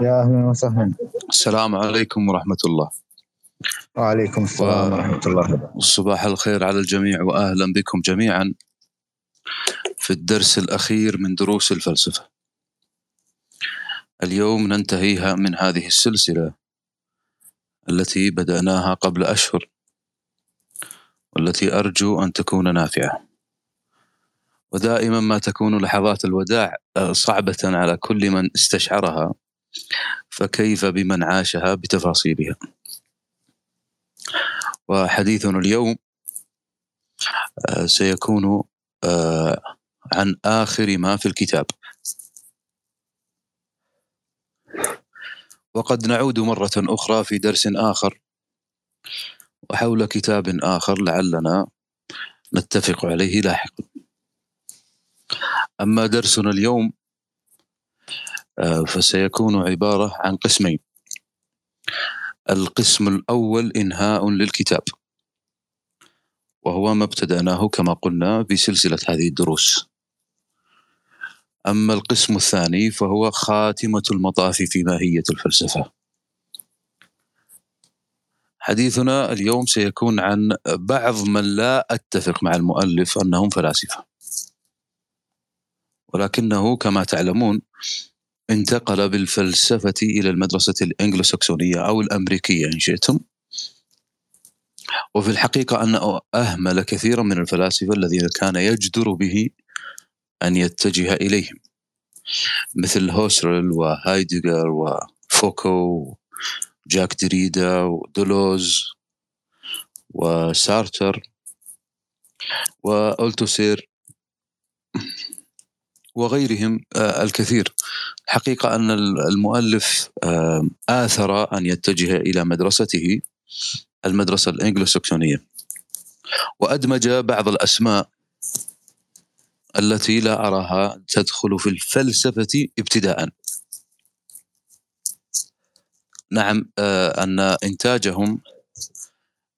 يا أهلا وسهلا. السلام عليكم ورحمة الله. وعليكم السلام و- ورحمة الله وصباح الخير على الجميع وأهلا بكم جميعا في الدرس الأخير من دروس الفلسفة. اليوم ننتهيها من هذه السلسلة التي بدأناها قبل أشهر والتي أرجو أن تكون نافعة. ودائما ما تكون لحظات الوداع آه، صعبة على كل من استشعرها. فكيف بمن عاشها بتفاصيلها. وحديثنا اليوم آه، سيكون آه، عن آخر ما في الكتاب. وقد نعود مرة أخرى في درس آخر وحول كتاب آخر لعلنا نتفق عليه لاحقا. أما درسنا اليوم فسيكون عبارة عن قسمين. القسم الأول إنهاء للكتاب. وهو ما ابتدأناه كما قلنا بسلسلة هذه الدروس. أما القسم الثاني فهو خاتمة المطاف في ماهية الفلسفة. حديثنا اليوم سيكون عن بعض من لا أتفق مع المؤلف أنهم فلاسفة. ولكنه كما تعلمون انتقل بالفلسفة إلى المدرسة الإنجلوساكسونية أو الأمريكية إن شئتم. وفي الحقيقة أنه أهمل كثيرا من الفلاسفة الذين كان يجدر به أن يتجه إليهم. مثل هوسرل وهايدجر وفوكو جاك دريدا ودولوز وسارتر وألتوسير وغيرهم آه، الكثير. حقيقة أن المؤلف آه، آثر أن يتجه إلى مدرسته المدرسة الإنجلوساكسونية وأدمج بعض الأسماء التي لا أراها تدخل في الفلسفة ابتداء. نعم آه، أن إنتاجهم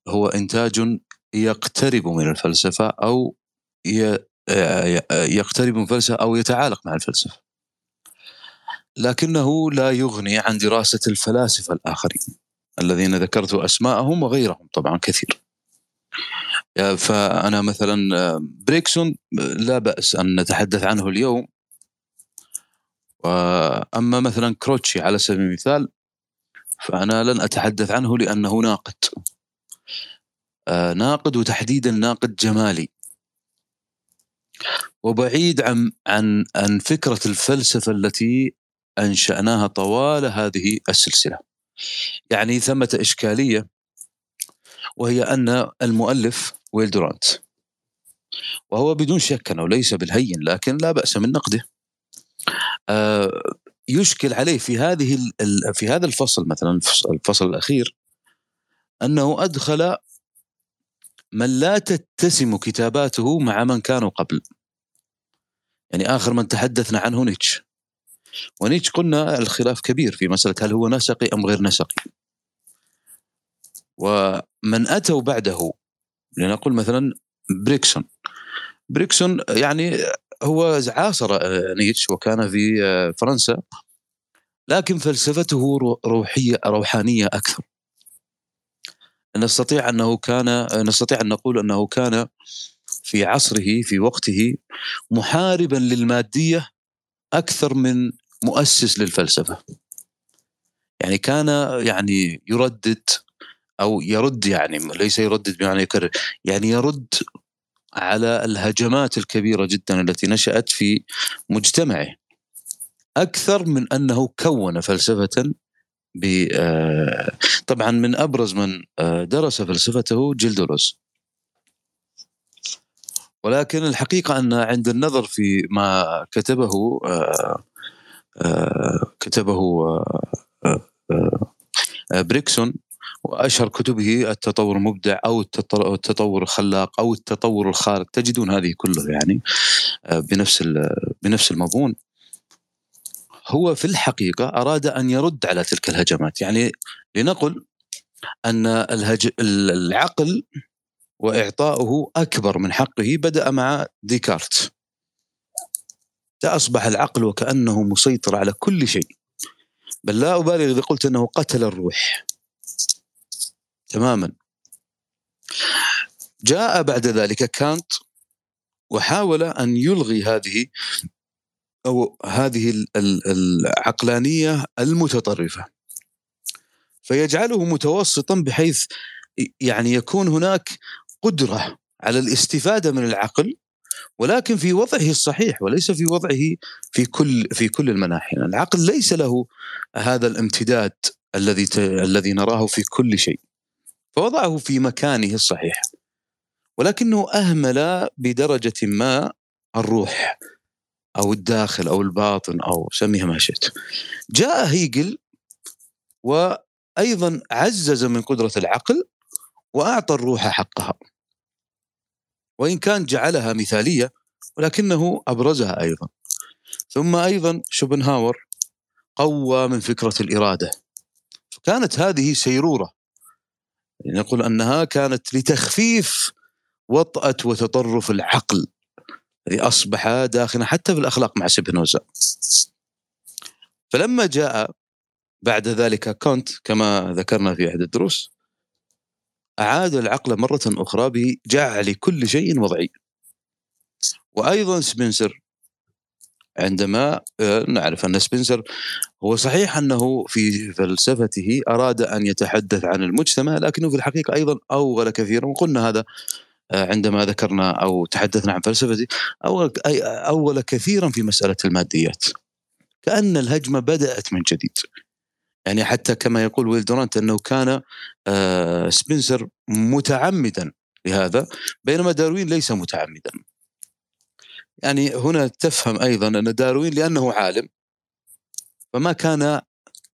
هو إنتاج يقترب من الفلسفة أو يقترب من الفلسفة أو يتعالق مع الفلسفة. لكنه لا يغني عن دراسة الفلاسفة الآخرين الذين ذكرت أسماءهم وغيرهم طبعا كثير. فأنا مثلا بريكسون لا بأس أن نتحدث عنه اليوم. وأما مثلا كروتشي على سبيل المثال فأنا لن أتحدث عنه لأنه ناقد. ناقد وتحديدا ناقد جمالي. وبعيد عن عن عن فكرة الفلسفة التي أنشأناها طوال هذه السلسلة. يعني ثمة إشكالية وهي أن المؤلف ويل دورانت وهو بدون شك أنه ليس بالهين لكن لا بأس من نقده. آه، يشكل عليه في هذه في هذا الفصل مثلا الفص- الفصل الأخير أنه أدخل من لا تتسم كتاباته مع من كانوا قبل. يعني آخر من تحدثنا عنه نيتشه. ونيتشه قلنا الخلاف كبير في مسألة هل هو نسقي أم غير نسقي. ومن أتوا بعده لنقول مثلا برغسون. برغسون يعني هو عاصر آه، نيتشه وكان في آه، فرنسا لكن فلسفته رو- روحية روحانية أكثر. نستطيع أنه كان نستطيع أن نقول أنه كان في عصره في وقته محاربا للمادية أكثر من مؤسس للفلسفة. يعني كان يعني يردد أو يرد يعني ليس يردد بمعنى يكرر يعني يرد على الهجمات الكبيرة جدا التي نشأت في مجتمعه. أكثر من أنه كون فلسفة ب آه، طبعا من أبرز من آه، درس فلسفته جيل ولكن الحقيقة أن عند النظر في ما كتبه آه، آه، كتبه آه، بريكسون وأشهر كتبه التطور المبدع أو التط- التطور الخلاق أو التطور الخارق تجدون هذه كلها يعني بنفس بنفس المضمون. هو في الحقيقة أراد أن يرد على تلك الهجمات. يعني لنقل أن الهج... العقل وإعطاؤه أكبر من حقه بدأ مع ديكارت. اصبح العقل وكأنه مسيطر على كل شيء. بل لا أبالغ إذا قلت أنه قتل الروح. تماما. جاء بعد ذلك كانت وحاول أن يلغي هذه أو هذه العقلانية المتطرفة. فيجعله متوسطا بحيث يعني يكون هناك قدرة على الاستفادة من العقل ولكن في وضعه الصحيح وليس في وضعه في كل في كل المناحي العقل ليس له هذا الامتداد الذي الذي نراه في كل شيء. فوضعه في مكانه الصحيح. ولكنه أهمل بدرجة ما الروح أو الداخل أو الباطن أو سميها ما شئت. جاء هيجل وأيضا عزز من قدرة العقل وأعطى الروح حقها. وإن كان جعلها مثالية ولكنه أبرزها أيضا. ثم أيضا شوبنهاور قوى من فكرة الإرادة. فكانت هذه سيرورة. نقول أنها كانت لتخفيف وطأة وتطرف العقل. الذي أصبح داخلا حتى في الأخلاق مع سبينوزا فلما جاء بعد ذلك كونت كما ذكرنا في أحد الدروس أعاد العقل مرة أخرى بجعل كل شيء وضعي. وأيضا سبنسر. عندما آه، نعرف أن سبنسر هو صحيح أنه في فلسفته أراد أن يتحدث عن المجتمع لكنه في الحقيقة أيضا أوغل كثيرا. وقلنا هذا آه، عندما ذكرنا أو تحدثنا عن فلسفته أول كثيرا في مسألة الماديات. كأن الهجمة بدأت من جديد. يعني حتى كما يقول ويل دورانت أنه كان آه، سبنسر متعمدا لهذا بينما داروين ليس متعمدا. يعني هنا تفهم أيضا أن داروين لأنه عالم فما كان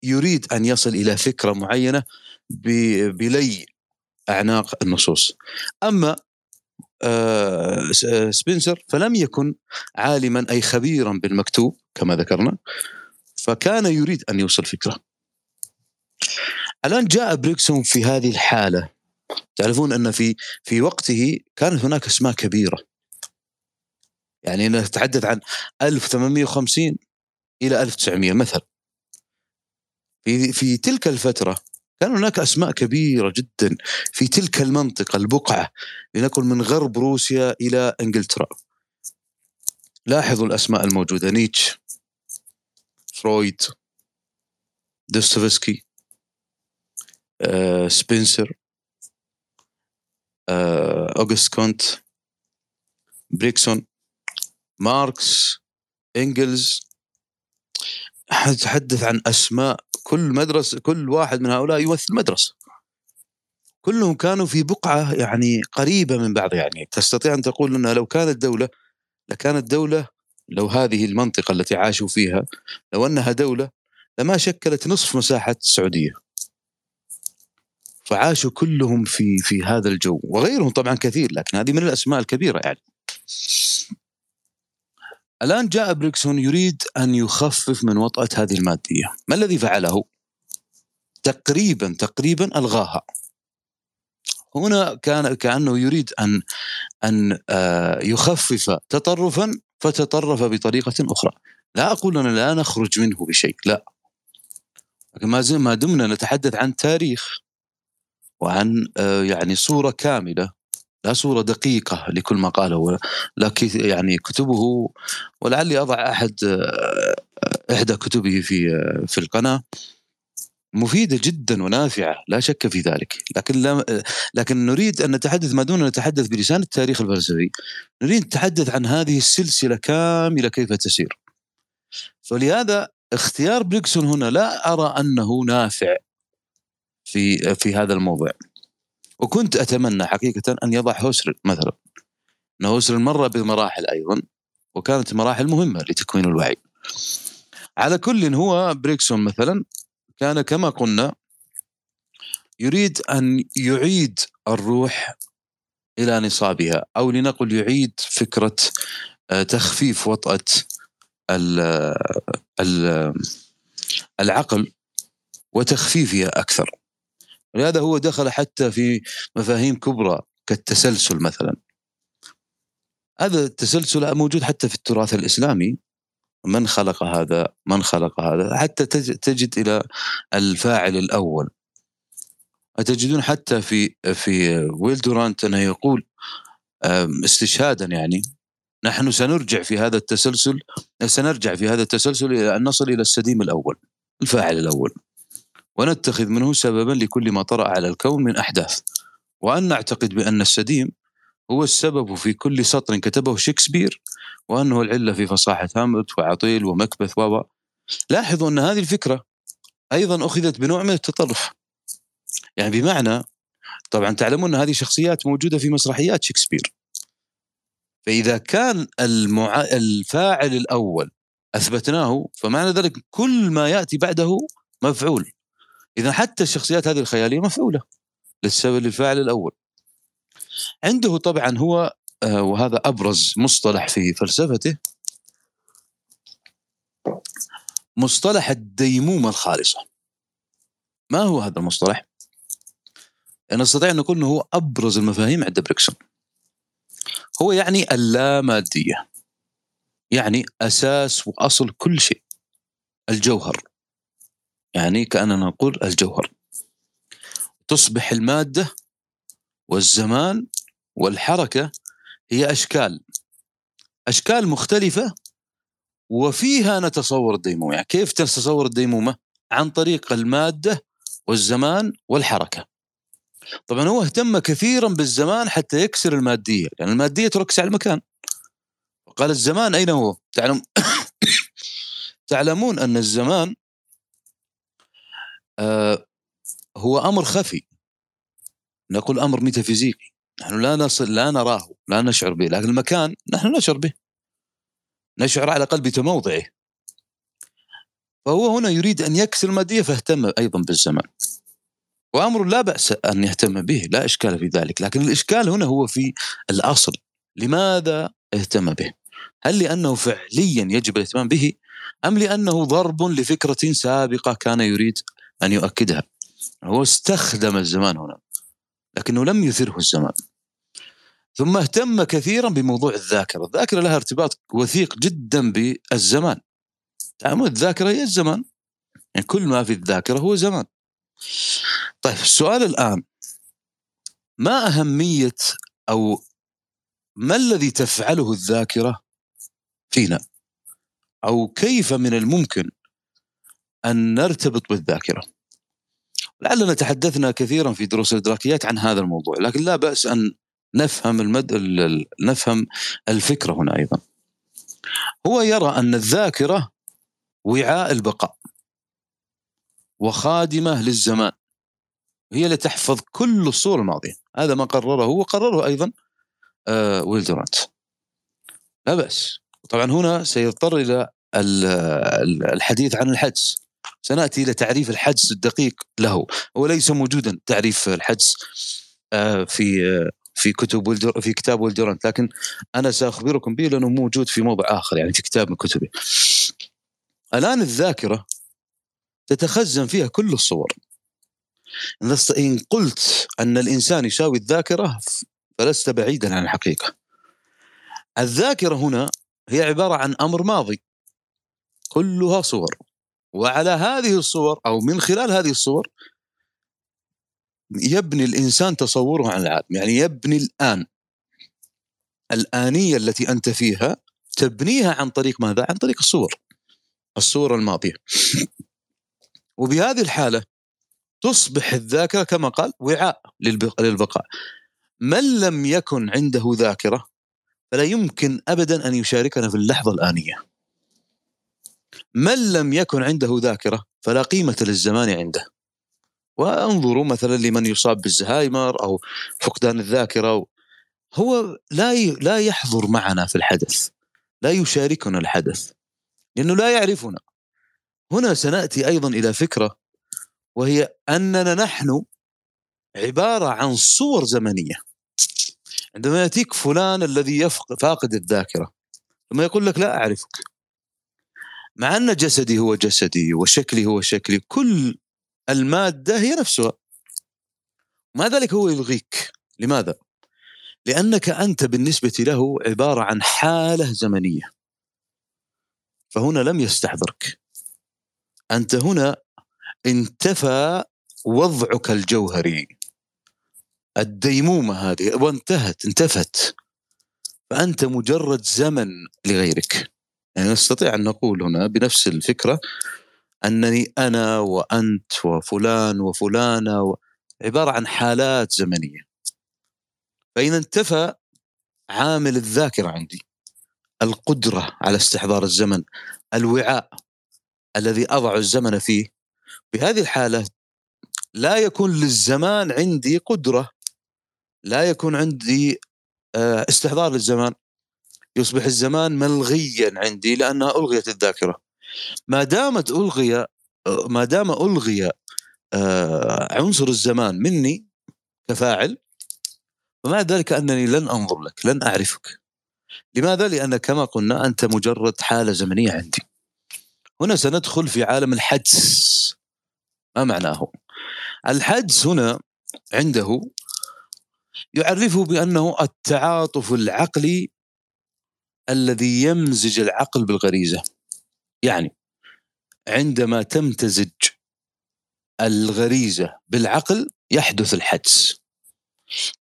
يريد أن يصل إلى فكرة معينة بلي أعناق النصوص. أما آه، سبنسر فلم يكن عالما أي خبيرا بالمكتوب كما ذكرنا فكان يريد أن يوصل فكرة. الآن جاء بريكسون في هذه الحالة. تعرفون أن في في وقته كانت هناك أسماء كبيرة. يعني نتحدث عن 1850 إلى 1900 مثلا. في في تلك الفترة كان هناك أسماء كبيرة جدا في تلك المنطقة البقعة لنقل من غرب روسيا إلى إنجلترا. لاحظوا الأسماء الموجودة نيتشه فرويد دوستويفسكي. آه، سبنسر آه، أوغست كونت برغسون ماركس إنجلز. نتحدث عن أسماء كل مدرسه كل واحد من هؤلاء يمثل مدرسة. كلهم كانوا في بقعة يعني قريبة من بعض يعني. تستطيع أن تقول إنها لو كانت دولة لكانت دولة لو هذه المنطقة التي عاشوا فيها لو أنها دولة لما شكلت نصف مساحة السعوديه فعاشوا كلهم في في هذا الجو. وغيرهم طبعا كثير لكن هذه من الأسماء الكبيرة يعني. الآن جاء بريكسون يريد أن يخفف من وطأة هذه المادية. ما الذي فعله؟ تقريبا تقريبا ألغاها. هنا كان كأنه يريد أن أن آه، يخفف تطرفا فتطرف بطريقة أخرى. لا أقول اننا لا نخرج منه بشيء لا. ما ما دمنا نتحدث عن تاريخ. وعن آه، يعني صورة كاملة لا صورة دقيقة لكل ما قاله لكن يعني كتبه ولعلي أضع أحد آه، إحدى كتبه في آه، في القناة. مفيدة جدا ونافعة لا شك في ذلك. لكن لا لكن نريد أن نتحدث ما دون نتحدث بلسان التاريخ الفلسفي نريد نتحدث عن هذه السلسلة كاملة كيف تسير. فلهذا اختيار بريكسون هنا لا أرى أنه نافع. في في هذا الموضوع. وكنت أتمنى حقيقة أن يضع هوسر مثلا. إن هوسر مر بمراحل أيضا وكانت مراحل مهمة لتكوين الوعي. على كل هو بريكسون مثلا كان كما قلنا يريد أن يعيد الروح إلى نصابها أو لنقل يعيد فكرة آه، تخفيف وطأة العقل وتخفيفها أكثر. ولهذا هو دخل حتى في مفاهيم كبرى كالتسلسل مثلا. هذا التسلسل موجود حتى في التراث الإسلامي. من خلق هذا؟ من خلق هذا؟ حتى تجد إلى الفاعل الأول. تجدون حتى في في ويل دورانت أنه يقول استشهادا يعني. نحن سنرجع في هذا التسلسل سنرجع في هذا التسلسل إلى أن نصل إلى السديم الأول الفاعل الأول. ونتخذ منه سببا لكل ما طرأ على الكون من أحداث. وأن نعتقد بأن السديم هو السبب في كل سطر كتبه شكسبير وأنه العلة في فصاحة هاملت وعطيل ومكبث و لاحظوا أن هذه الفكرة أيضا أخذت بنوع من التطرف. يعني بمعنى طبعا تعلمون أن هذه شخصيات موجودة في مسرحيات شكسبير. فإذا كان المع... الفاعل الأول أثبتناه فمعنى ذلك كل ما يأتي بعده مفعول. إذا حتى الشخصيات هذه الخيالية مفعولة للسبب للفاعل الأول. عنده طبعا هو آه، وهذا أبرز مصطلح في فلسفته مصطلح الديمومة الخالصة. ما هو هذا المصطلح؟ أنا أستطيع أن أقول أنه هو أبرز المفاهيم عند بريكسون. هو يعني اللامادية يعني أساس وأصل كل شيء الجوهر. يعني كأننا نقول الجوهر. تصبح المادة والزمان والحركة هي أشكال. أشكال مختلفة وفيها نتصور الديمومة. يعني كيف تتصور الديمومة؟ عن طريق المادة والزمان والحركة. طبعا هو اهتم كثيرا بالزمان حتى يكسر المادية لأن يعني المادية تركز على المكان. قال الزمان أين هو؟ تعلم تعلمون أن الزمان آه هو أمر خفي. نقول أمر ميتافيزيقي نحن لا نصل لا نراه لا نشعر به لكن المكان نحن نشعر به. نشعر على الأقل بتموضعه فهو هنا يريد أن يكسر المادية فاهتم أيضا بالزمان. وأمر لا بأس أن يهتم به لا إشكال في ذلك. لكن الإشكال هنا هو في الأصل. لماذا اهتم به؟ هل لأنه فعليا يجب الاهتمام به أم لأنه ضرب لفكرة سابقة كان يريد أن يؤكدها. هو استخدم الزمان هنا لكنه لم يثره الزمان. ثم اهتم كثيرا بموضوع الذاكرة. الذاكرة لها ارتباط وثيق جدا بالزمان. الذاكرة هي الزمان. يعني كل ما في الذاكرة هو زمان. طيب السؤال الآن. ما أهمية أو ما الذي تفعله الذاكرة فينا؟ أو كيف من الممكن أن نرتبط بالذاكرة. لعلنا تحدثنا كثيرا في دروس الإدراكيات عن هذا الموضوع لكن لا بأس أن نفهم المد... نفهم الفكرة هنا أيضا. هو يرى أن الذاكرة وعاء البقاء وخادمة للزمان هي اللي تحفظ كل الصور الماضية. هذا ما قرره وقرره أيضا آه ويلدرانت لا بأس. طبعا هنا سيضطر إلى الحديث عن الحدس. سنأتي إلى تعريف الحدس الدقيق له هو ليس موجودا تعريف الحدس آه، في آه، في كتب في كتاب ولدرانت لكن أنا سأخبركم به لأنه موجود في موضع آخر يعني في كتاب من كتبه. الآن الذاكرة تتخزن فيها كل الصور. إن قلت أن الإنسان يساوي الذاكرة فلست بعيدا عن الحقيقة. الذاكرة هنا هي عبارة عن أمر ماضي كلها صور وعلى هذه الصور أو من خلال هذه الصور يبني الإنسان تصوره عن العالم، يعني يبني الآن الآنية التي أنت فيها تبنيها عن طريق ماذا؟ عن طريق الصور. الصور الماضية. وبهذه الحالة تصبح الذاكرة كما قال وعاء للبقاء. من لم يكن عنده ذاكرة فلا يمكن ابدا أن يشاركنا في اللحظة الآنية. من لم يكن عنده ذاكرة فلا قيمة للزمان عنده. وأنظروا مثلا لمن يصاب بالزهايمر أو فقدان الذاكرة. هو لا لا يحضر معنا في الحدث لا يشاركنا الحدث لأنه لا يعرفنا. هنا سنأتي أيضا إلى فكرة وهي أننا نحن عبارة عن صور زمنية. عندما يأتيك فلان الذي فاقد الذاكرة ثم يقول لك لا أعرفك. مع أن جسدي هو جسدي وشكلي هو شكلي كل المادة هي نفسها. مع ذلك هو يلغيك. لماذا؟ لأنك أنت بالنسبة له عبارة عن حالة زمنية. فهنا لم يستحضرك. أنت هنا انتفى وضعك الجوهري. الديمومة هذه وانتهت انتفت. فأنت مجرد زمن لغيرك. يعني نستطيع أن نقول هنا بنفس الفكرة أنني أنا وأنت وفلان وفلانة و... عبارة عن حالات زمنية. فإذا انتفى عامل الذاكرة عندي القدرة على استحضار الزمن الوعاء الذي أضع الزمن فيه بهذه الحالة لا يكون للزمان عندي قدرة لا يكون عندي آه، استحضار للزمان. يصبح الزمان ملغيا عندي لأنها ألغيت الذاكرة ما دامت ألغي ما دام ألغي آه، عنصر الزمان مني كفاعل ومع ذلك أنني لن أنظر لك لن أعرفك لماذا؟ لأن كما قلنا أنت مجرد حالة زمنية عندي هنا سندخل في عالم الحدس ما معناه؟ الحدس هنا عنده يعرفه بأنه التعاطف العقلي الذي يمزج العقل بالغريزة. يعني عندما تمتزج الغريزة بالعقل يحدث الحدس.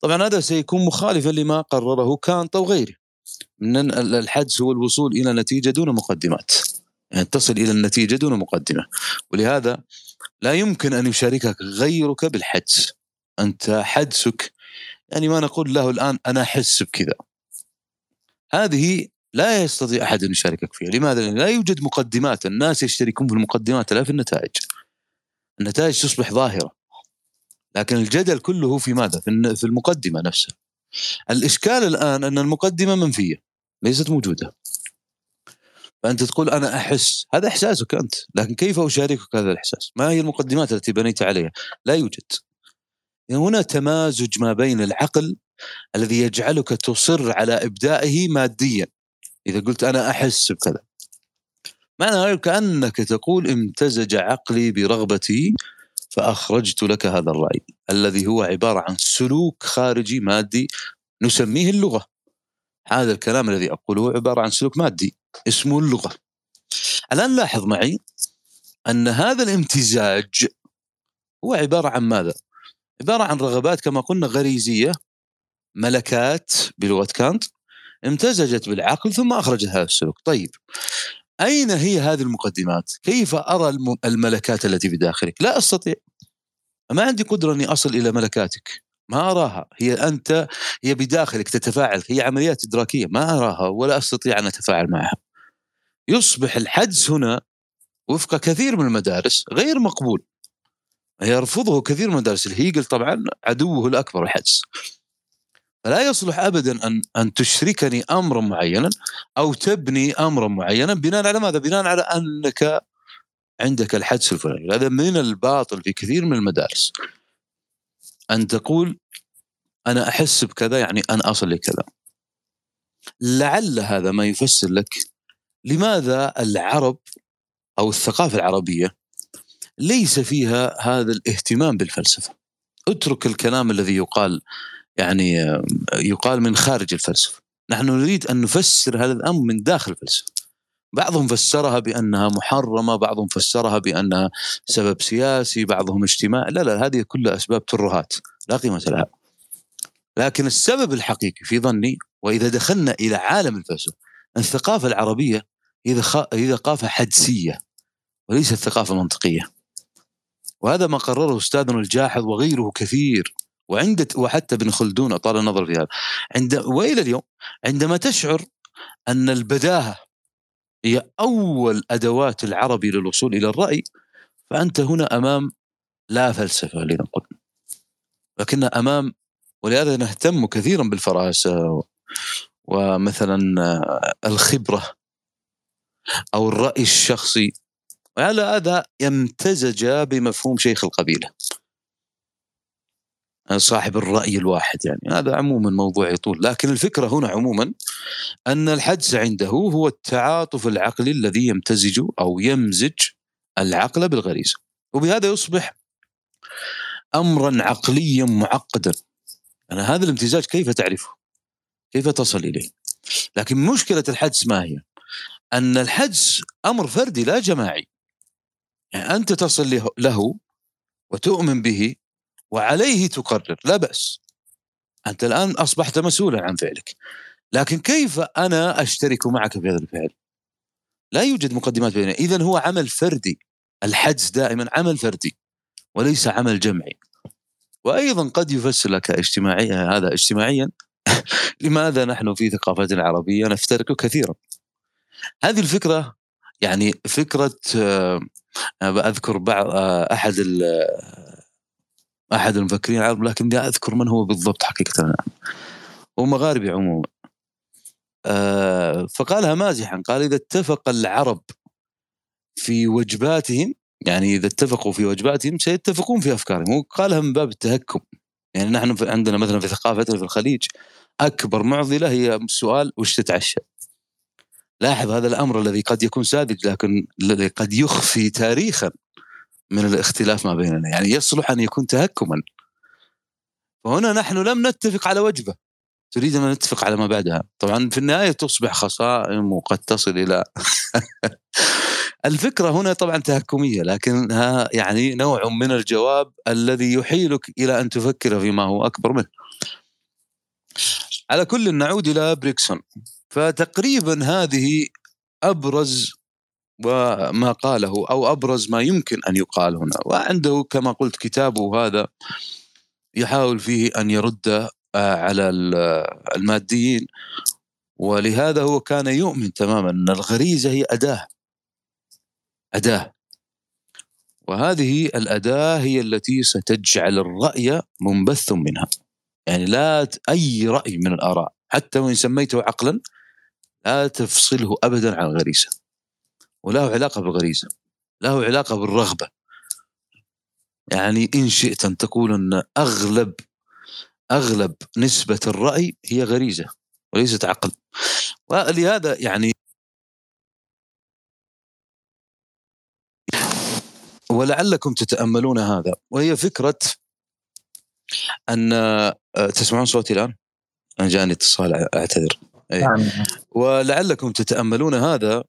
طبعا هذا سيكون مخالفا لما قرره كانت أو غيره. من الحدس هو الوصول إلى نتيجة دون مقدمات. يعني تصل إلى النتيجة دون مقدمة. ولهذا لا يمكن أن يشاركك غيرك بالحدس. أنت حدسك يعني ما نقول له الآن أنا أحس بكذا. هذه لا يستطيع أحد أن يشاركك فيها. لماذا؟ لأن لا يوجد مقدمات. الناس يشتركون في المقدمات لا في النتائج. النتائج تصبح ظاهرة. لكن الجدل كله في ماذا؟ في المقدمة نفسها. الإشكال الآن أن المقدمة منفية ليست موجودة. فأنت تقول أنا أحس هذا إحساسك أنت. لكن كيف أشاركك هذا الإحساس؟ ما هي المقدمات التي بنيت عليها؟ لا يوجد. يعني هنا تمازج ما بين العقل الذي يجعلك تصر على إبدائه ماديا. إذا قلت أنا أحس بكذا. معنى كأنك تقول امتزج عقلي برغبتي فأخرجت لك هذا الرأي الذي هو عبارة عن سلوك خارجي مادي نسميه اللغة. هذا الكلام الذي أقوله عبارة عن سلوك مادي اسمه اللغة. الآن لاحظ معي أن هذا الامتزاج هو عبارة عن ماذا؟ عبارة عن رغبات كما قلنا غريزية ملكات بلغة كانت امتزجت بالعقل ثم أخرجت هذا السلوك. طيب أين هي هذه المقدمات؟ كيف أرى الملكات التي بداخلك لا أستطيع. ما عندي قدرة أني أصل إلى ملكاتك. ما أراها. هي أنت هي بداخلك تتفاعل. هي عمليات إدراكية. ما أراها ولا أستطيع أن أتفاعل معها. يصبح الحدس هنا وفق كثير من المدارس غير مقبول. يرفضه كثير من المدارس. الهيجل طبعا عدوه الأكبر الحدس. فلا يصلح ابدا ان أن تشركني امرا معينا أو تبني امرا معينا بناء على ماذا؟ بناء على أنك عندك الحدس الفلاني، هذا من الباطل في كثير من المدارس. أن تقول أنا أحس بكذا يعني أنا أصل لكذا. لعل هذا ما يفسر لك لماذا العرب أو الثقافة العربية ليس فيها هذا الاهتمام بالفلسفة. اترك الكلام الذي يقال يعني يقال من خارج الفلسفة. نحن نريد أن نفسر هذا الأمر من داخل الفلسفة. بعضهم فسرها بأنها محرمة بعضهم فسرها بأنها سبب سياسي بعضهم اجتماعي. لا لا هذه كلها أسباب ترهات. لا قيمة لها. لكن السبب الحقيقي في ظني وإذا دخلنا إلى عالم الفلسفة الثقافة العربية هي ثقافة حدسية وليست ثقافة منطقية. وهذا ما قرره أستاذنا الجاحظ وغيره كثير. وعند وحتى ابن خلدون أطال النظر في هذا. عند وإلى اليوم عندما تشعر أن البداهة هي أول أدوات العربي للوصول إلى الرأي فأنت هنا أمام لا فلسفة لنقل. لكن أمام ولهذا نهتم كثيرا بالفراسة ومثلا الخبرة أو الرأي الشخصي. وعلى هذا يمتزج بمفهوم شيخ القبيلة. صاحب الرأي الواحد يعني. هذا عموما موضوع يطول. لكن الفكرة هنا عموما أن الحدس عنده هو التعاطف العقلي الذي يمتزج أو يمزج العقل بالغريزة. وبهذا يصبح أمرا عقليا معقدا. أنا هذا الامتزاج كيف تعرفه؟ كيف تصل إليه؟ لكن مشكلة الحدس ما هي؟ أن الحجز أمر فردي لا جماعي. يعني أنت تصل له وتؤمن به وعليه تقرر لا بأس. أنت الآن أصبحت مسؤولا عن فعلك. لكن كيف أنا أشترك معك في هذا الفعل؟ لا يوجد مقدمات بيننا. اذا هو عمل فردي. الحجز دائما عمل فردي وليس عمل جمعي. وأيضا قد يفسر لك اجتماعيا هذا اجتماعيا. لماذا نحن في ثقافتنا العربية نفترق كثيرا؟ هذه الفكرة يعني فكرة آه، أنا أذكر بعض آه، أحد ال- احد المفكرين العرب لكن لا أذكر من هو بالضبط حقيقة الآن. هو مغاربي عموما. آه، فقالها مازحا قال إذا اتفق العرب في وجباتهم يعني إذا اتفقوا في وجباتهم سيتفقون في أفكارهم. وقالها من باب التهكم. يعني نحن عندنا مثلا في ثقافتنا في الخليج أكبر معضلة هي سؤال وش تتعشى؟ لاحظ هذا الأمر الذي قد يكون ساذج لكن الذي قد يخفي تاريخا. من الاختلاف ما بيننا يعني يصلح أن يكون تهكما. وهنا نحن لم نتفق على وجبة. تريد أن نتفق على ما بعدها. طبعا في النهاية تصبح خصائم وقد تصل إلى الفكرة هنا طبعا تهكمية لكنها يعني نوع من الجواب الذي يحيلك إلى أن تفكر فيما هو أكبر منه. على كل نعود إلى بريكسون. فتقريبا هذه أبرز وما قاله أو أبرز ما يمكن أن يقال هنا. وعنده كما قلت كتابه هذا يحاول فيه أن يرد آه، على ال- الماديين. ولهذا هو كان يؤمن تماما أن الغريزة هي أداة. أداة. وهذه الأداة هي التي ستجعل الرأي منبث منها. يعني لا أي رأي من الآراء حتى وإن سميته عقلا لا تفصله ابدا عن الغريزة. وله علاقة بالغريزة له علاقة بالرغبة يعني إن شئت أن تقول أن أغلب أغلب نسبة الرأي هي غريزة وليست عقل ولهذا يعني ولعلكم تتأملون هذا وهي فكرة أن آه، تسمعون صوتي الآن؟ أنا جاني اتصال أعتذر إيه. نعم ولعلكم تتأملون هذا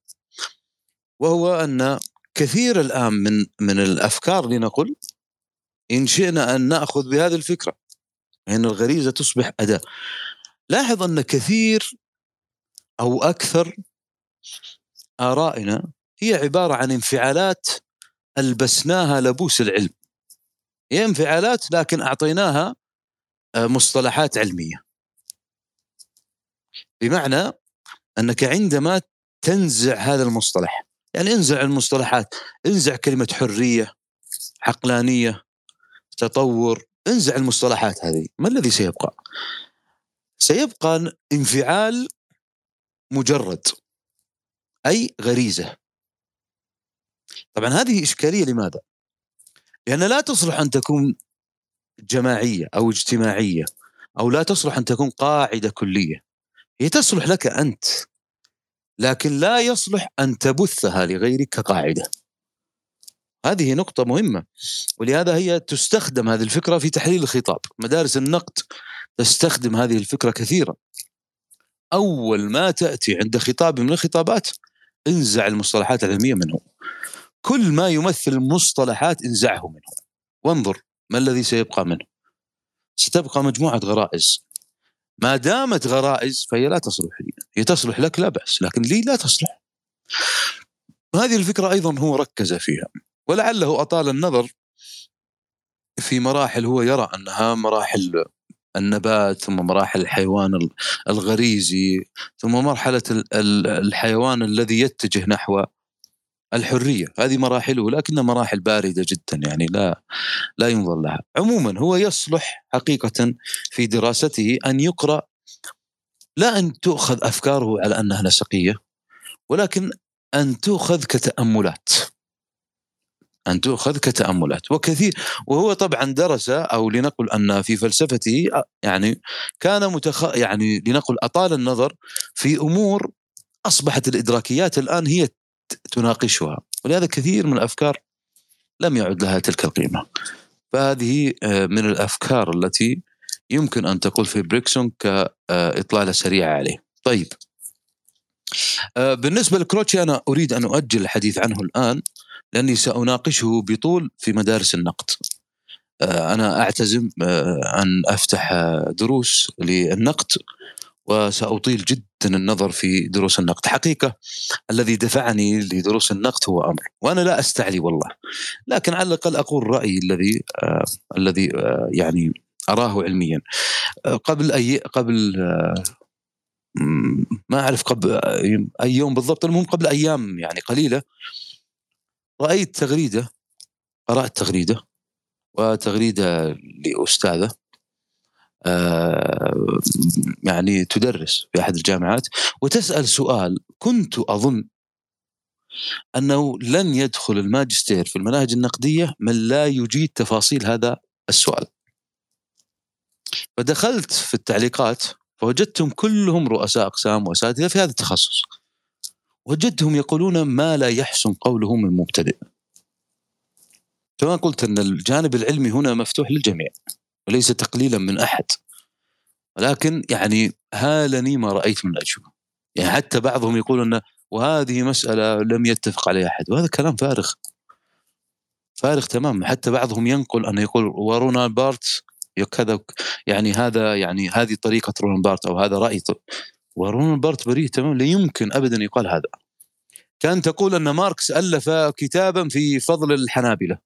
وهو أن كثير الآن من من الأفكار لنقل إن شئنا أن نأخذ بهذه الفكرة إن الغريزة تصبح أداة. لاحظ أن كثير أو أكثر آرائنا هي عبارة عن انفعالات ألبسناها لبوس العلم. هي انفعالات لكن أعطيناها آه، مصطلحات علمية. بمعنى أنك عندما تنزع هذا المصطلح يعني انزع المصطلحات انزع كلمة حرية عقلانية تطور انزع المصطلحات هذه. ما الذي سيبقى؟ سيبقى انفعال مجرد أي غريزة. طبعا هذه إشكالية لماذا؟ لأن لا تصلح أن تكون جماعية أو اجتماعية أو لا تصلح أن تكون قاعدة كلية. هي تصلح لك أنت. لكن لا يصلح أن تبثها لغيرك كقاعدة. هذه نقطة مهمة ولهذا هي تستخدم هذه الفكرة في تحليل الخطاب. مدارس النقد تستخدم هذه الفكرة كثيرا. أول ما تأتي عند خطاب من الخطابات انزع المصطلحات العلمية منه. كل ما يمثل مصطلحات انزعه منه. وانظر ما الذي سيبقى منه. ستبقى مجموعة غرائز. ما دامت غرائز فهي لا تصلح لي. هي تصلح لك لا بأس لكن لي لا تصلح. هذه الفكرة أيضا هو ركز فيها. ولعله أطال النظر في مراحل هو يرى أنها مراحل النبات ثم مراحل الحيوان ال- الغريزي ثم مرحلة ال- ال- الحيوان الذي يتجه نحو الحرية. هذه مراحله لكنها مراحل باردة جدا يعني لا لا ينظر لها. عموما هو يصلح حقيقة في دراسته أن يقرأ لا أن تؤخذ أفكاره على أنها نسقية ولكن أن تؤخذ كتأملات. أن تؤخذ كتأملات. وكثير وهو طبعا درس أو لنقل أن في فلسفته يعني كان متخ يعني لنقل أطال النظر في أمور أصبحت الإدراكيات الآن هي تناقشها. ولهذا كثير من الأفكار لم يعد لها تلك القيمة. فهذه آه، من الأفكار التي يمكن أن تقول في بريكسون كإطلالة سريعة عليه. طيب. آه، بالنسبة لكروتشي أنا أريد أن أؤجل الحديث عنه الآن لأني سأناقشه بطول في مدارس النقد. آه، أنا أعتزم آه، أن أفتح دروس للنقد وسأطيل جدا النظر في دروس النقد. حقيقة الذي دفعني لدروس النقد هو أمر وأنا لا أستعلي والله. لكن على الأقل أقول رأيي الذي آه الذي آه يعني أراه علميا. آه قبل أي قبل آه ما أعرف قبل أي يوم بالضبط المهم قبل أيام يعني قليلة رأيت تغريدة قرأت تغريدة وتغريدة لأستاذة آه، يعني تدرس في أحد الجامعات وتسأل سؤال كنت أظن أنه لن يدخل الماجستير في المناهج النقدية من لا يجيد تفاصيل هذا السؤال. فدخلت في التعليقات فوجدتهم كلهم رؤساء أقسام وأساتذة في هذا التخصص. وجدتهم يقولون ما لا يحسن قوله من مبتدئ. كما قلت أن الجانب العلمي هنا مفتوح للجميع. وليس تقليلا من أحد. ولكن يعني هالني ما رأيت من الاجوبه يعني حتى بعضهم يقول انه وهذه مسألة لم يتفق عليها أحد. وهذا كلام فارغ. فارغ تمام حتى بعضهم ينقل انه يقول رولان بارت كذا يعني هذا يعني هذه طريقة رولان بارت أو هذا رأي ورولان بارت بريء تمام لا يمكن ابدا يقال هذا. كأن تقول أن ماركس ألف كتابا في فضل الحنابلة.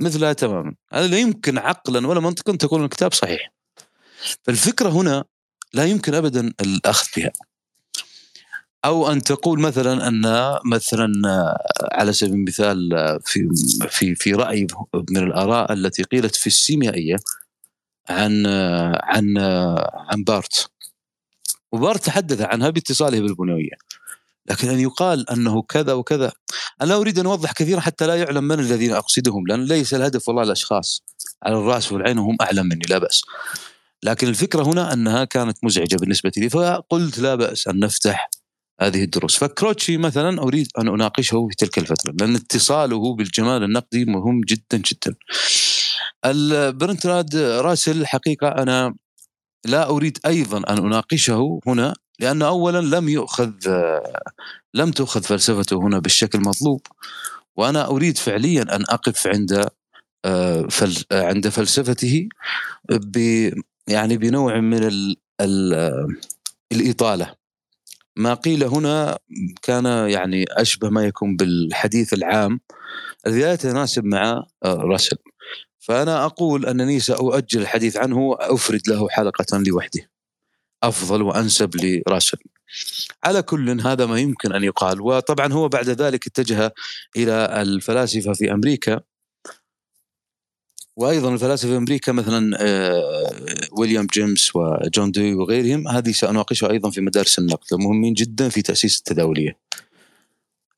مثلها تماما. هذا لا يمكن عقلا ولا منطقا تكون الكتاب صحيح. فالفكرة هنا لا يمكن أبدا الأخذ بها. أو أن تقول مثلا أن مثلا على سبيل المثال في في في رأي من الآراء التي قيلت في السيميائية عن عن عن بارت. وبارت تحدث عنها باتصاله بالبنيوية. لكن أن يقال أنه كذا وكذا أنا لا أريد أن أوضح كثيرا حتى لا يعلم من الذين أقصدهم لأن ليس الهدف والله الأشخاص على الرأس والعين وهم أعلم مني لا بأس. لكن الفكرة هنا أنها كانت مزعجة بالنسبة لي فقلت لا بأس أن نفتح هذه الدروس. فكروتشي مثلا أريد أن أناقشه في تلك الفترة لأن اتصاله بالجمال النقدي مهم جدا جدا. البرنتراد راسل حقيقة أنا لا أريد أيضا أن أناقشه هنا. لأن أولا لم يؤخذ لم تؤخذ فلسفته هنا بالشكل المطلوب. وأنا أريد فعليا أن أقف عند فل عند فلسفته ب يعني بنوع من ال ال الإطالة. ما قيل هنا كان يعني أشبه ما يكون بالحديث العام الذي لا يتناسب مع راسل. فأنا أقول أنني سأؤجل الحديث عنه وأفرد له حلقة لوحده. أفضل وأنسب لراسل على كل هذا ما يمكن أن يقال وطبعا هو بعد ذلك اتجه إلى الفلاسفة في أمريكا وأيضا الفلاسفة في أمريكا مثلا ويليام جيمس وجون دوي وغيرهم هذه سأناقشها أيضا في مدارس النقد مهمين جدا في تأسيس التداولية.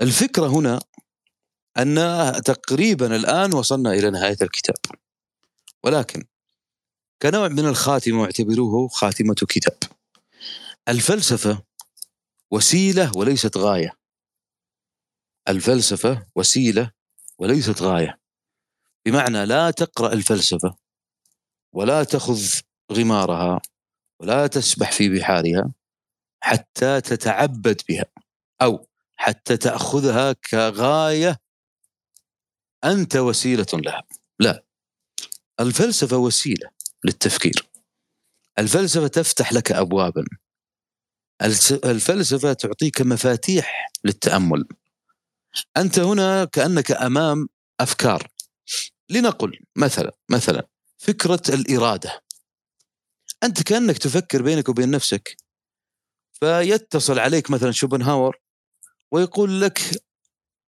الفكرة هنا أن تقريبا الآن وصلنا إلى نهاية الكتاب. ولكن كنوع من الخاتمة واعتبروه خاتمة كتاب. الفلسفة وسيلة وليست غاية. الفلسفة وسيلة وليست غاية. بمعنى لا تقرأ الفلسفة ولا تأخذ غمارها ولا تسبح في بحارها حتى تتعبد بها أو حتى تأخذها كغاية أنت وسيلة لها. لا. الفلسفة وسيلة. للتفكير. الفلسفة تفتح لك أبوابا. الفلسفة تعطيك مفاتيح للتأمل. أنت هنا كأنك أمام أفكار. لنقل مثلا مثلا فكرة الإرادة. أنت كأنك تفكر بينك وبين نفسك. فيتصل عليك مثلا شوبنهاور ويقول لك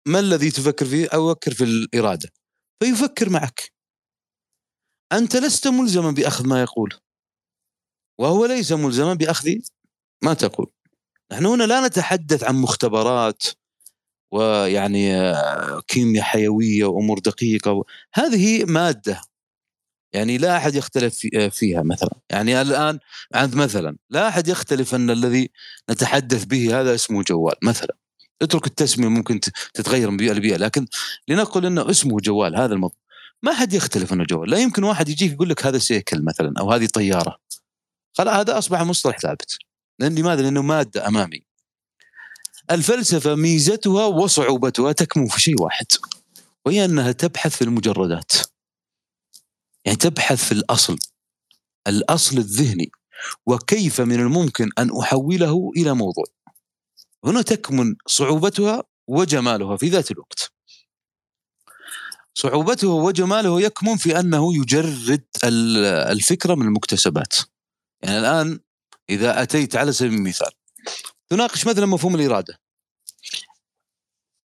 ما الذي تفكر فيه؟ أو أفكر في الإرادة. فيفكر معك. أنت لست ملزما بأخذ ما يقول. وهو ليس ملزما بأخذ ما تقول. نحن هنا لا نتحدث عن مختبرات ويعني آه، كيمياء حيوية وأمور دقيقة هذه مادة. يعني لا أحد يختلف آه، فيها مثلا. يعني الآن مثلا لا أحد يختلف أن الذي نتحدث به هذا اسمه جوال مثلا. اترك التسمية ممكن تتغير من بيئة لبيئة لكن لنقل أنه اسمه جوال هذا الموضوع ما حد يختلف إنه جوال. لا يمكن واحد يجيك يقول لك هذا سيكل مثلا أو هذه طيارة. خلاص هذا أصبح مصطلح ثابت. لأن لماذا؟ لأنه مادة أمامي. الفلسفة ميزتها وصعوبتها تكمن في شيء واحد وهي أنها تبحث في المجردات. يعني تبحث في الأصل الأصل الذهني وكيف من الممكن أن أحوله إلى موضوع. هنا تكمن صعوبتها وجمالها في ذات الوقت. صعوبته وجماله يكمن في أنه يجرد الفكرة من المكتسبات. يعني الآن إذا أتيت على سبيل المثال تناقش مثلا مفهوم الإرادة.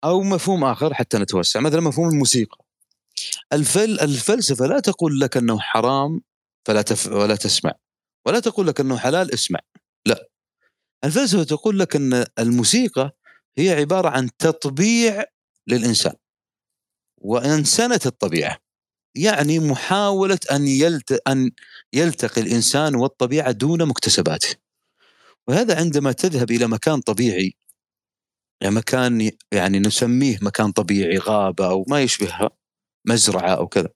أو مفهوم آخر حتى نتوسع مثلا مفهوم الموسيقى. الفل الفلسفة لا تقول لك أنه حرام فلا تف ولا تسمع ولا تقول لك أنه حلال اسمع لا. الفلسفة تقول لك أن الموسيقى هي عبارة عن تطبيع للإنسان. وأنسنة الطبيعة. يعني محاولة أن يلت... أن يلتقي الإنسان والطبيعة دون مكتسباته. وهذا عندما تذهب إلى مكان طبيعي يعني مكان يعني نسميه مكان طبيعي غابة أو ما يشبهها مزرعة أو كذا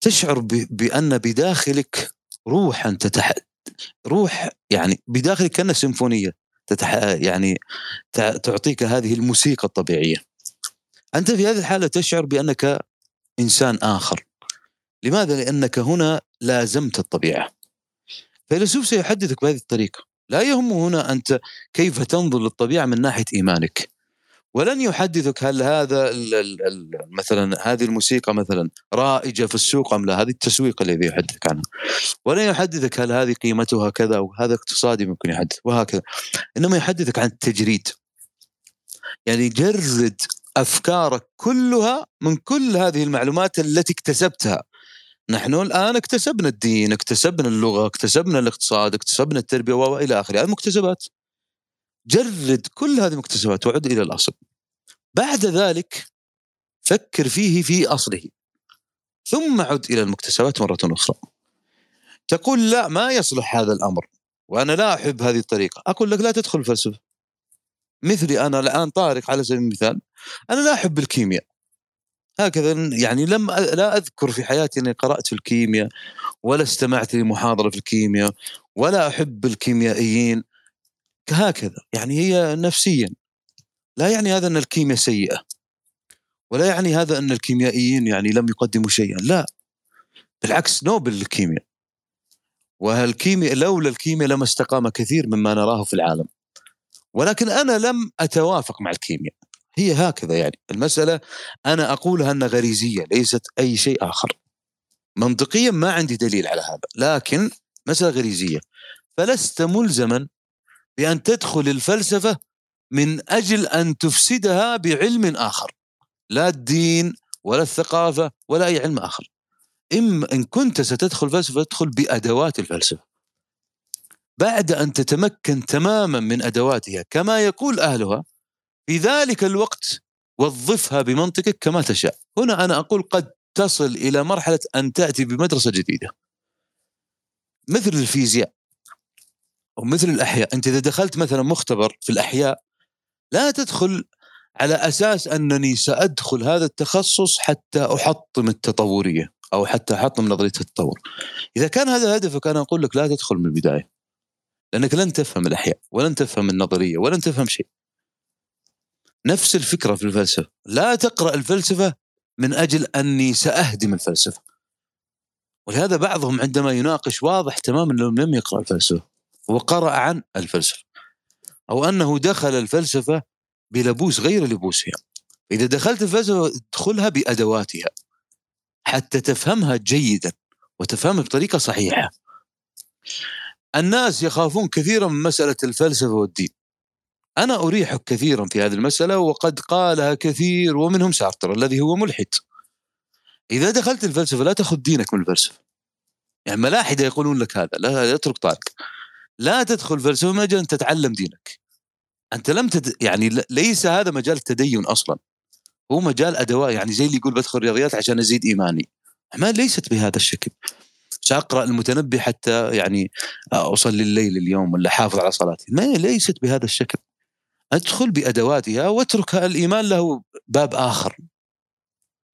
تشعر ب... بأن بداخلك روحا تتح... روح يعني بداخلك كأنها سيمفونية تتح... يعني تعطيك هذه الموسيقى الطبيعية. أنت في هذه الحالة تشعر بأنك إنسان آخر. لماذا؟ لأنك هنا لازمت الطبيعة. فيلسوف سيحدثك بهذه الطريقة. لا يهمه هنا أنت كيف تنظر للطبيعة من ناحية إيمانك. ولن يحدثك هل هذا مثلا هذه الموسيقى مثلا رائجة في السوق أم لا؟ هذه التسويق الذي يحدثك عنها. ولن يحدثك هل هذه قيمتها كذا وهذا اقتصادي ممكن يحدث وهكذا. إنما يحدثك عن التجريد. يعني جرد أفكارك كلها من كل هذه المعلومات التي اكتسبتها. نحن الآن اكتسبنا الدين اكتسبنا اللغة اكتسبنا الاقتصاد اكتسبنا التربية وإلى آخره. هذه مكتسبات. جرد كل هذه المكتسبات وعد إلى الأصل. بعد ذلك فكر فيه في أصله. ثم عد إلى المكتسبات مرة أخرى. تقول لا ما يصلح هذا الأمر وأنا لا أحب هذه الطريقة. أقول لك لا تدخل الفلسفه مثلي أنا الآن طارق على سبيل المثال أنا لا أحب الكيمياء. هكذا يعني لم لا أذكر في حياتي أني قرأت في الكيمياء ولا استمعت لمحاضرة في الكيمياء ولا أحب الكيميائيين. هكذا يعني هي نفسيا. لا يعني هذا أن الكيمياء سيئة ولا يعني هذا أن الكيميائيين يعني لم يقدموا شيئا لا. بالعكس نوبل الكيمياء والكيمياء لولا الكيمياء لما استقام كثير مما نراه في العالم. ولكن أنا لم أتوافق مع الكيمياء. هي هكذا يعني. المسألة أنا أقولها أنها غريزية ليست أي شيء آخر. منطقيا ما عندي دليل على هذا لكن مسألة غريزية. فلست ملزما بأن تدخل الفلسفة من أجل أن تفسدها بعلم آخر. لا الدين ولا الثقافة ولا أي علم آخر. إما إن كنت ستدخل فلسفة ادخل بأدوات الفلسفة. بعد أن تتمكن تماما من أدواتها كما يقول أهلها في ذلك الوقت وظفها بمنطقك كما تشاء. هنا أنا أقول قد تصل إلى مرحلة أن تأتي بمدرسة جديدة. مثل الفيزياء أو مثل الأحياء أنت إذا دخلت مثلا مختبر في الأحياء لا تدخل على أساس أنني سأدخل هذا التخصص حتى أحطم التطورية أو حتى أحطم نظرية التطور. إذا كان هذا هدفك أنا أقول لك لا تدخل من البداية. لأنك لن تفهم الأحياء ولن تفهم النظرية ولن تفهم شيء. نفس الفكرة في الفلسفة. لا تقرأ الفلسفة من أجل أني سأهدم الفلسفة. ولهذا بعضهم عندما يناقش واضح تماما أنه لم يقرأ الفلسفة وقرأ عن الفلسفة. أو أنه دخل الفلسفة بلبوس غير لبوسها إذا دخلت الفلسفة ادخلها بأدواتها. حتى تفهمها جيدا وتفهمها بطريقة صحيحة. الناس يخافون كثيرا من مسألة الفلسفة والدين. أنا أريحك كثيرا في هذه المسألة وقد قالها كثير ومنهم سارتر الذي هو ملحد. إذا دخلت الفلسفة لا تأخذ دينك من الفلسفة. يعني ملاحدة يقولون لك هذا لا اترك طارق. لا تدخل فلسفة من أجل أن تتعلم دينك. أنت لم تد... يعني ليس هذا مجال التدين أصلا. هو مجال أدوات يعني زي اللي يقول بدخل رياضيات عشان أزيد إيماني. ما ليست بهذا الشكل. سأقرأ المتنبي حتى يعني أصلي الليل اليوم ولا حافظ على صلاتي. ما ليست بهذا الشكل. أدخل بأدواتها وأترك الإيمان له باب آخر.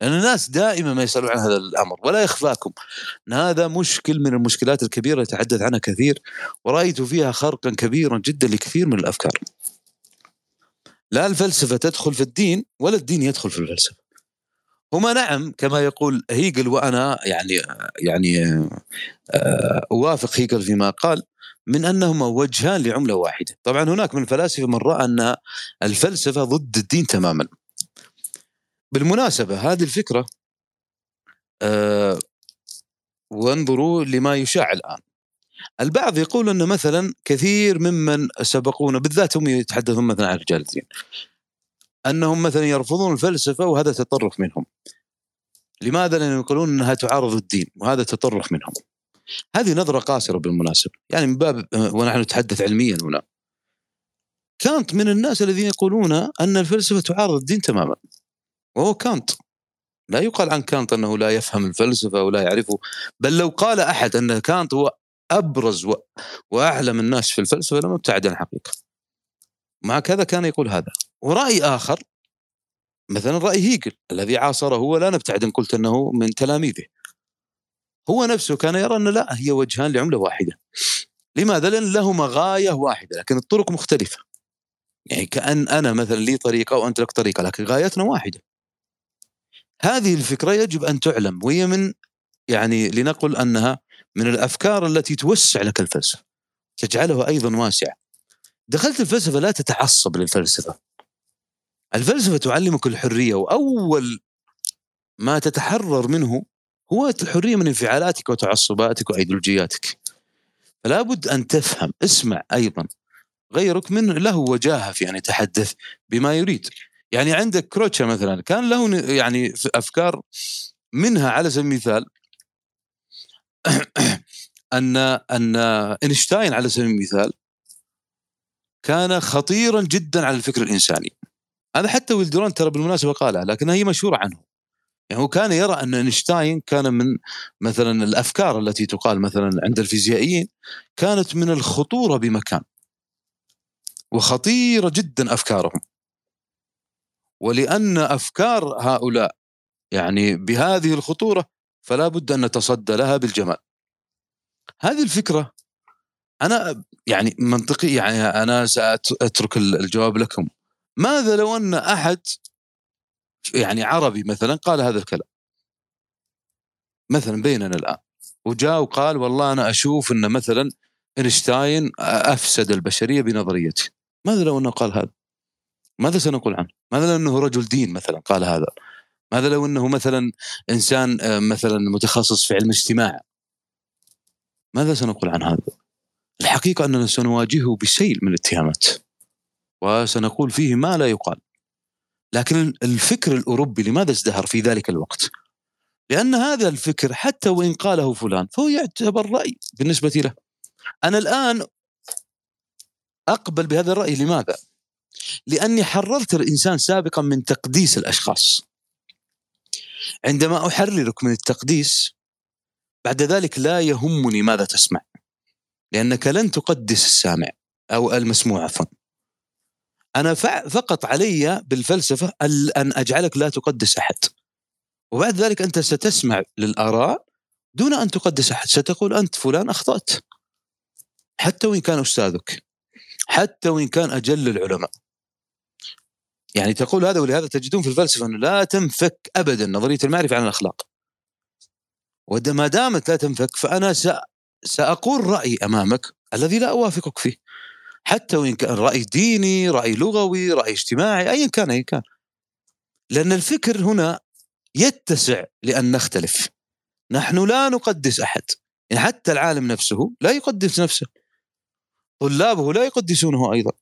لأن الناس دائما ما يسألون عن هذا الأمر ولا يخفاكم ان هذا مشكل من المشكلات الكبيرة يتحدث عنها كثير ورأيت فيها خرقا كبيرا جدا لكثير من الأفكار. لا الفلسفة تدخل في الدين ولا الدين يدخل في الفلسفة. هما نعم كما يقول هيجل وأنا يعني يعني آه، أوافق هيجل فيما قال من أنهما وجهان لعملة واحدة. طبعا هناك من الفلاسفة من رأى أن الفلسفة ضد الدين تماما. بالمناسبة هذه الفكرة آه، وانظروا لما يشاع الآن. البعض يقول أن مثلا كثير ممن سبقونا بالذات هم يتحدثون مثلا عن رجال الدين أنهم مثلا يرفضون الفلسفة وهذا تطرف منهم. لماذا؟ لأنهم يقولون أنها تعارض الدين وهذا تطرف منهم. هذه نظرة قاصرة بالمناسبة. يعني من باب ونحن نتحدث علميا هنا. كانت من الناس الذين يقولون أن الفلسفة تعارض الدين تماما. وهو كانت. لا يقال عن كانت أنه لا يفهم الفلسفة ولا يعرفه. بل لو قال أحد أن كانت هو أبرز. وأعلم الناس في الفلسفة لم يبتعد عن الحقيقة مع كذا كان يقول هذا. ورأي آخر مثلا رأي هيجل الذي عاصره ولا نبتعد إن قلت أنه من تلاميذه. هو نفسه كان يرى أن لا هي وجهان لعملة واحدة. لماذا؟ لأن لهما غاية واحدة لكن الطرق مختلفة. يعني كأن أنا مثلا لي طريقة وأنت لك طريقة لكن غايتنا واحدة. هذه الفكرة يجب أن تعلم وهي من يعني لنقل أنها من الأفكار التي توسع لك الفلسفة. تجعله أيضا واسع دخلت الفلسفة لا تتعصب للفلسفة. الفلسفة تعلمك الحرية وأول ما تتحرر منه هو الحرية من انفعالاتك وتعصباتك وأيديولوجياتك. فلا بد أن تفهم اسمع أيضا غيرك من له وجاهة في أن يتحدث بما يريد. يعني عندك كروتشا مثلا كان له يعني أفكار منها على سبيل المثال أن أن إينشتاين على سبيل المثال كان خطيرا جدا على الفكر الإنساني. هذا حتى ويل ديورانت ترى بالمناسبة قالها لكن هي مشهورة عنه. يعني هو كان يرى أن إينشتاين كان من مثلا الأفكار التي تقال مثلا عند الفيزيائيين كانت من الخطورة بمكان. وخطيرة جدا أفكارهم. ولأن أفكار هؤلاء يعني بهذه الخطورة فلا بد أن نتصدى لها بالجمال. هذه الفكرة أنا يعني منطقي يعني أنا سأترك الجواب لكم ماذا لو أن أحد يعني عربي مثلا قال هذا الكلام مثلا بيننا الآن وجاء وقال والله أنا أشوف أن مثلا إينشتاين أفسد البشرية بنظريته ماذا لو أنه قال هذا؟ ماذا سنقول عنه؟ ماذا لو أنه رجل دين مثلا قال هذا؟ ماذا لو أنه مثلا إنسان آه، مثلا متخصص في علم الاجتماع؟ ماذا سنقول عن هذا؟ الحقيقة أننا سنواجهه بسيل من الاتهامات وسنقول فيه ما لا يقال لكن الفكر الأوروبي لماذا ازدهر في ذلك الوقت؟ لأن هذا الفكر حتى وإن قاله فلان فهو يعتبر رأي بالنسبة له. أنا الآن أقبل بهذا الرأي لماذا؟ لأني حررت الإنسان سابقا من تقديس الأشخاص. عندما أحررك من التقديس بعد ذلك لا يهمني ماذا تسمع لأنك لن تقدس السامع أو المسموع عفوا. أنا فقط علي بالفلسفة أن أجعلك لا تقدس أحد. وبعد ذلك أنت ستسمع للآراء دون أن تقدس أحد. ستقول أنت فلان أخطأت. حتى وإن كان أستاذك. حتى وإن كان أجل العلماء. يعني تقول هذا ولهذا تجدون في الفلسفة أنه لا تنفك ابدا نظرية المعرفة عن الأخلاق. وما دامت لا تنفك فأنا سأقول رأيي أمامك الذي لا أوافقك فيه. حتى وإن كان رأي ديني رأي لغوي رأي اجتماعي ايا كان ايا كان. لأن الفكر هنا يتسع لأن نختلف. نحن لا نقدس أحد. يعني حتى العالم نفسه لا يقدس نفسه. طلابه لا يقدسونه أيضا.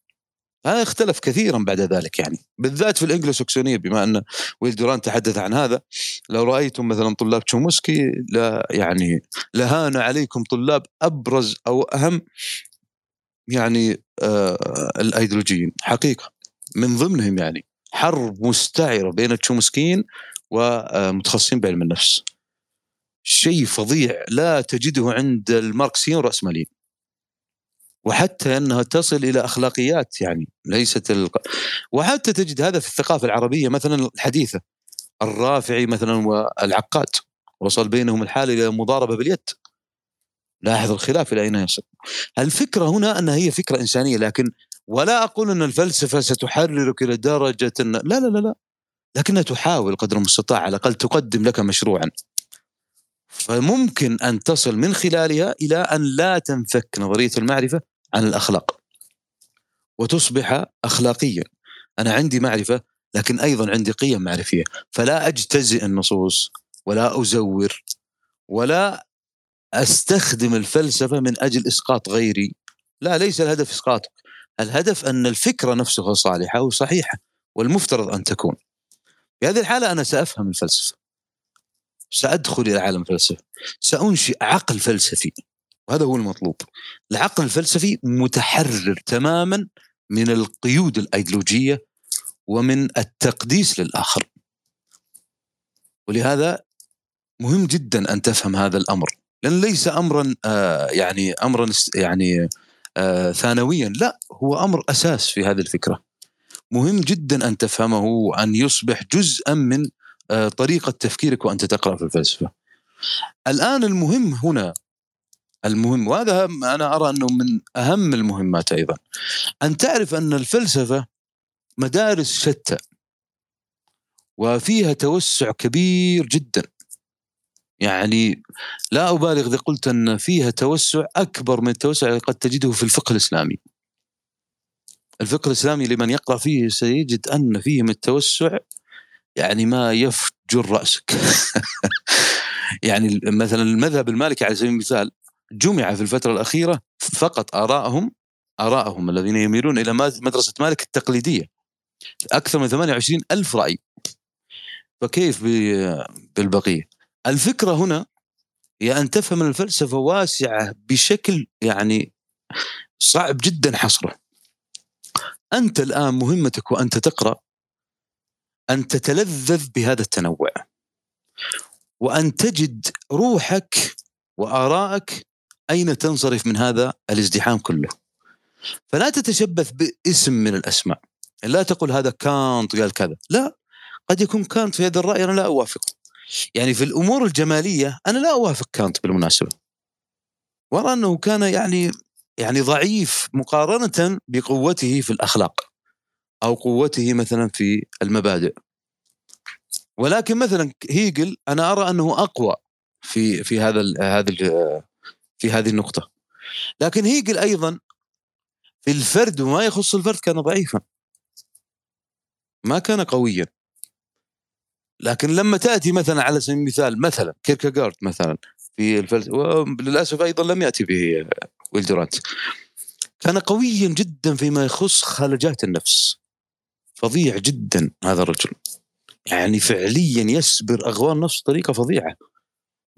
هذا اختلف كثيرا بعد ذلك يعني. بالذات في الانجلوساكسونيه بما أن ويل دوران تحدث عن هذا لو رأيتم مثلا طلاب تشومسكي لا يعني لهان عليكم طلاب أبرز أو أهم يعني آه الأيديولوجيين. حقيقة من ضمنهم يعني حرب مستعرة بين التشومسكيين ومتخصصين بعلم النفس. شيء فظيع لا تجده عند الماركسيين والراسماليين وحتى أنها تصل إلى أخلاقيات يعني ليست الق... وحتى تجد هذا في الثقافة العربية مثلا الحديثة الرافعي مثلا والعقاد وصل بينهم الحال إلى مضاربة باليد. لاحظ الخلاف إلى أين يصل؟ الفكرة هنا أنها هي فكرة إنسانية لكن ولا أقول أن الفلسفة ستحررك إلى درجة أن لا لا لا لا. لكنها تحاول قدر المستطاع على الأقل تقدم لك مشروعا. فممكن أن تصل من خلالها إلى أن لا تنفك نظرية المعرفة عن الأخلاق. وتصبح اخلاقيا أنا عندي معرفة لكن أيضا عندي قيم معرفية. فلا أجتزئ النصوص ولا أزور ولا أستخدم الفلسفة من أجل إسقاط غيري. لا ليس الهدف اسقاطك الهدف أن الفكرة نفسها صالحة وصحيحة والمفترض أن تكون. في هذه الحالة أنا سأفهم الفلسفة. سأدخل إلى عالم الفلسفه سأنشئ عقل فلسفي. وهذا هو المطلوب. العقل الفلسفي متحرر تماما من القيود الأيديولوجية ومن التقديس للآخر. ولهذا مهم جدا أن تفهم هذا الأمر. لأن ليس امرا آه يعني امرا يعني آه ثانويا. لا هو أمر أساس في هذه الفكرة. مهم جدا أن تفهمه وأن يصبح جزءا من آه طريقة تفكيرك وأنت تقرأ في الفلسفة. الآن المهم هنا المهم وهذا أنا أرى أنه من أهم المهمات أيضا أن تعرف أن الفلسفة مدارس شتى وفيها توسع كبير جدا يعني لا أبالغ إذا قلت أن فيها توسع أكبر من التوسع اللي قد تجده في الفقه الإسلامي. الفقه الإسلامي لمن يقرأ فيه سيجد أن فيه من التوسع يعني ما يفجر رأسك. يعني مثلا المذهب المالكي على سبيل المثال جمع في الفترة الأخيرة فقط ارائهم ارائهم الذين يميلون إلى مدرسة مالك التقليدية أكثر من 28 ألف رأي فكيف بالبقية؟ الفكرة هنا هي أن تفهم الفلسفة واسعة بشكل يعني صعب جدا حصره. أنت الآن مهمتك وأنت تقرأ أن تتلذذ بهذا التنوع. وأن تجد روحك وآرائك أين تنصرف من هذا الازدحام كله. فلا تتشبث باسم من الأسماء. لا تقول هذا كانت قال كذا، لا قد يكون كانت في هذا الراي أنا لا اوافقه. يعني في الأمور الجمالية أنا لا أوافق كانت بالمناسبة وأرى أنه كان يعني يعني ضعيف مقارنة بقوته في الأخلاق أو قوته مثلا في المبادئ ولكن مثلا هيجل أنا أرى أنه أقوى في في هذا هذا في هذه النقطة. لكن هيجل أيضا في الفرد وما يخص الفرد كان ضعيفا. ما كان قويا. لكن لما تأتي مثلا على سبيل المثال مثلا كيركاغارد مثلا في الفلسفه وللأسف أيضا لم يأتي به ويلدرانت كان قويا جدا فيما يخص خلجات النفس. فظيع جدا هذا الرجل. يعني فعليا يسبر اغوار النفس بطريقة فظيعة.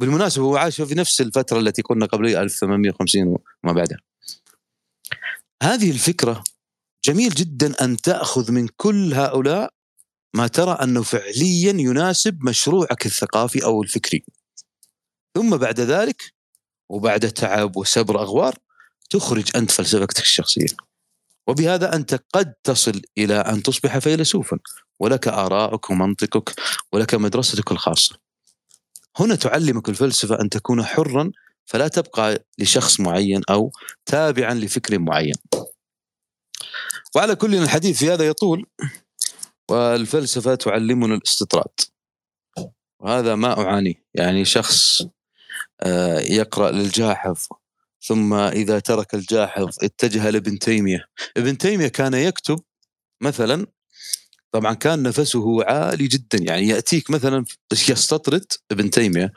بالمناسبة هو عاش في نفس الفترة التي كنا قبل 1850 وما بعدها. هذه الفكرة جميل جدا أن تأخذ من كل هؤلاء ما ترى أنه فعليا يناسب مشروعك الثقافي أو الفكري. ثم بعد ذلك وبعد تعب وسبر أغوار تخرج أنت فلسفتك الشخصية. وبهذا أنت قد تصل إلى أن تصبح فيلسوفا ولك ارائك ومنطقك ولك مدرستك الخاصة. هنا تعلمك الفلسفة أن تكون حرا فلا تبقى لشخص معين أو تابعا لفكر معين. وعلى كل الحديث في هذا يطول والفلسفة تعلمنا الاستطراد. وهذا ما أعانيه يعني شخص آه، يقرأ للجاحظ ثم إذا ترك الجاحظ اتجه لابن تيمية. ابن تيمية كان يكتب مثلا طبعا كان نفسه عالي جدا. يعني يأتيك مثلا يستطرد ابن تيمية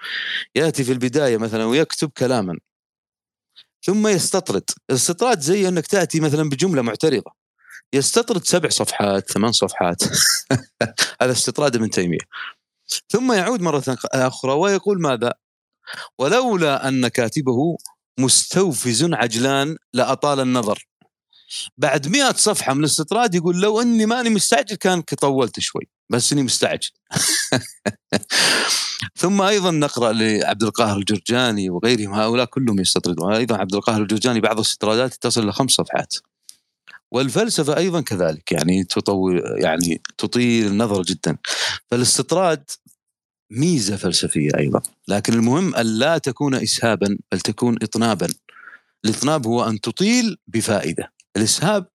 يأتي في البداية مثلا ويكتب كلاما ثم يستطرد. الاستطراد زي أنك تأتي مثلا بجملة معترضة. يستطرد سبع صفحات ثمان صفحات. هذا استطراد ابن تيمية. ثم يعود مرة أخرى ويقول ماذا؟ ولولا أن كاتبه مستوفز عجلان لأطال النظر. بعد مئة صفحة من الاستطراد يقول لو إني ماني مستعجل كان طولت شوي بس إني مستعجل. ثم أيضا نقرأ لعبد القاهر الجرجاني وغيرهم هؤلاء كلهم يستطردون. أيضا عبد القاهر الجرجاني بعض الاستطرادات تصل إلى خمس صفحات. والفلسفة أيضا كذلك يعني تطول يعني تطيل النظر جدا. فالاستطراد ميزة فلسفية أيضا لكن المهم أن لا تكون اسهابا بل تكون اطنابا. الإطناب هو أن تطيل بفائدة. الإسهاب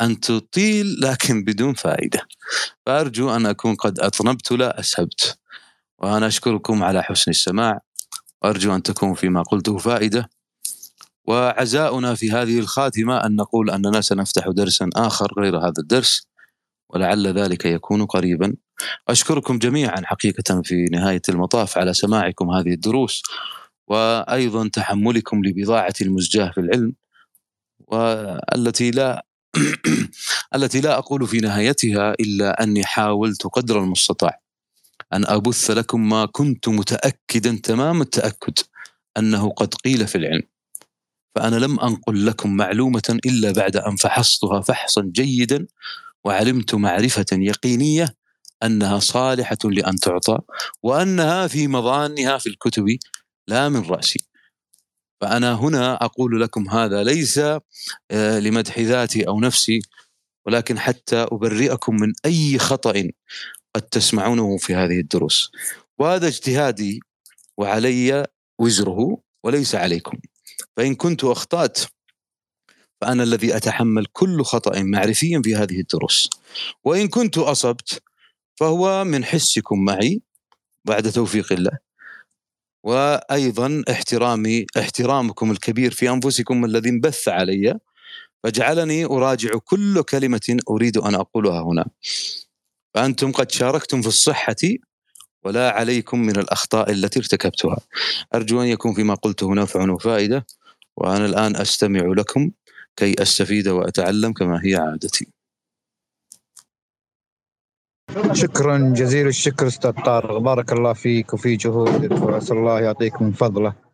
أن تطيل لكن بدون فائدة. فأرجو أن أكون قد أطنبت لا أسهبت. وأنا أشكركم على حسن السماع. وأرجو أن تكون فيما قلته فائدة. وعزاؤنا في هذه الخاتمة أن نقول أننا سنفتح درسا آخر غير هذا الدرس. ولعل ذلك يكون قريبا. أشكركم جميعا حقيقة في نهاية المطاف على سماعكم هذه الدروس. وأيضا تحملكم لبضاعة المزجاة في العلم. والتي لا التي لا أقول في نهايتها إلا أني حاولت قدر المستطاع أن أبث لكم ما كنت متأكدا تمام التأكد أنه قد قيل في العلم. فأنا لم أنقل لكم معلومة إلا بعد أن فحصتها فحصا جيدا وعلمت معرفة يقينية أنها صالحة لأن تعطى وأنها في مظانها في الكتب لا من رأسي. فأنا هنا أقول لكم هذا ليس آه، لمدح ذاتي أو نفسي ولكن حتى أبرئكم من أي خطأ قد تسمعونه في هذه الدروس. وهذا اجتهادي وعلي وزره وليس عليكم. فإن كنت أخطأت فأنا الذي أتحمل كل خطأ معرفي في هذه الدروس. وإن كنت أصبت فهو من حسكم معي بعد توفيق الله. وأيضا احترامي احترامكم الكبير في أنفسكم الذي انبث علي فجعلني أراجع كل كلمة أريد أن أقولها هنا. فأنتم قد شاركتم في الصحة ولا عليكم من الأخطاء التي ارتكبتها. أرجو أن يكون فيما قلته نفع وفائدة وأنا الآن أستمع لكم كي أستفيد وأتعلم كما هي عادتي. شكرا جزيل الشكر أستاذ طارق. بارك الله فيك وفي جهودك وأسأل الله يعطيك من فضله.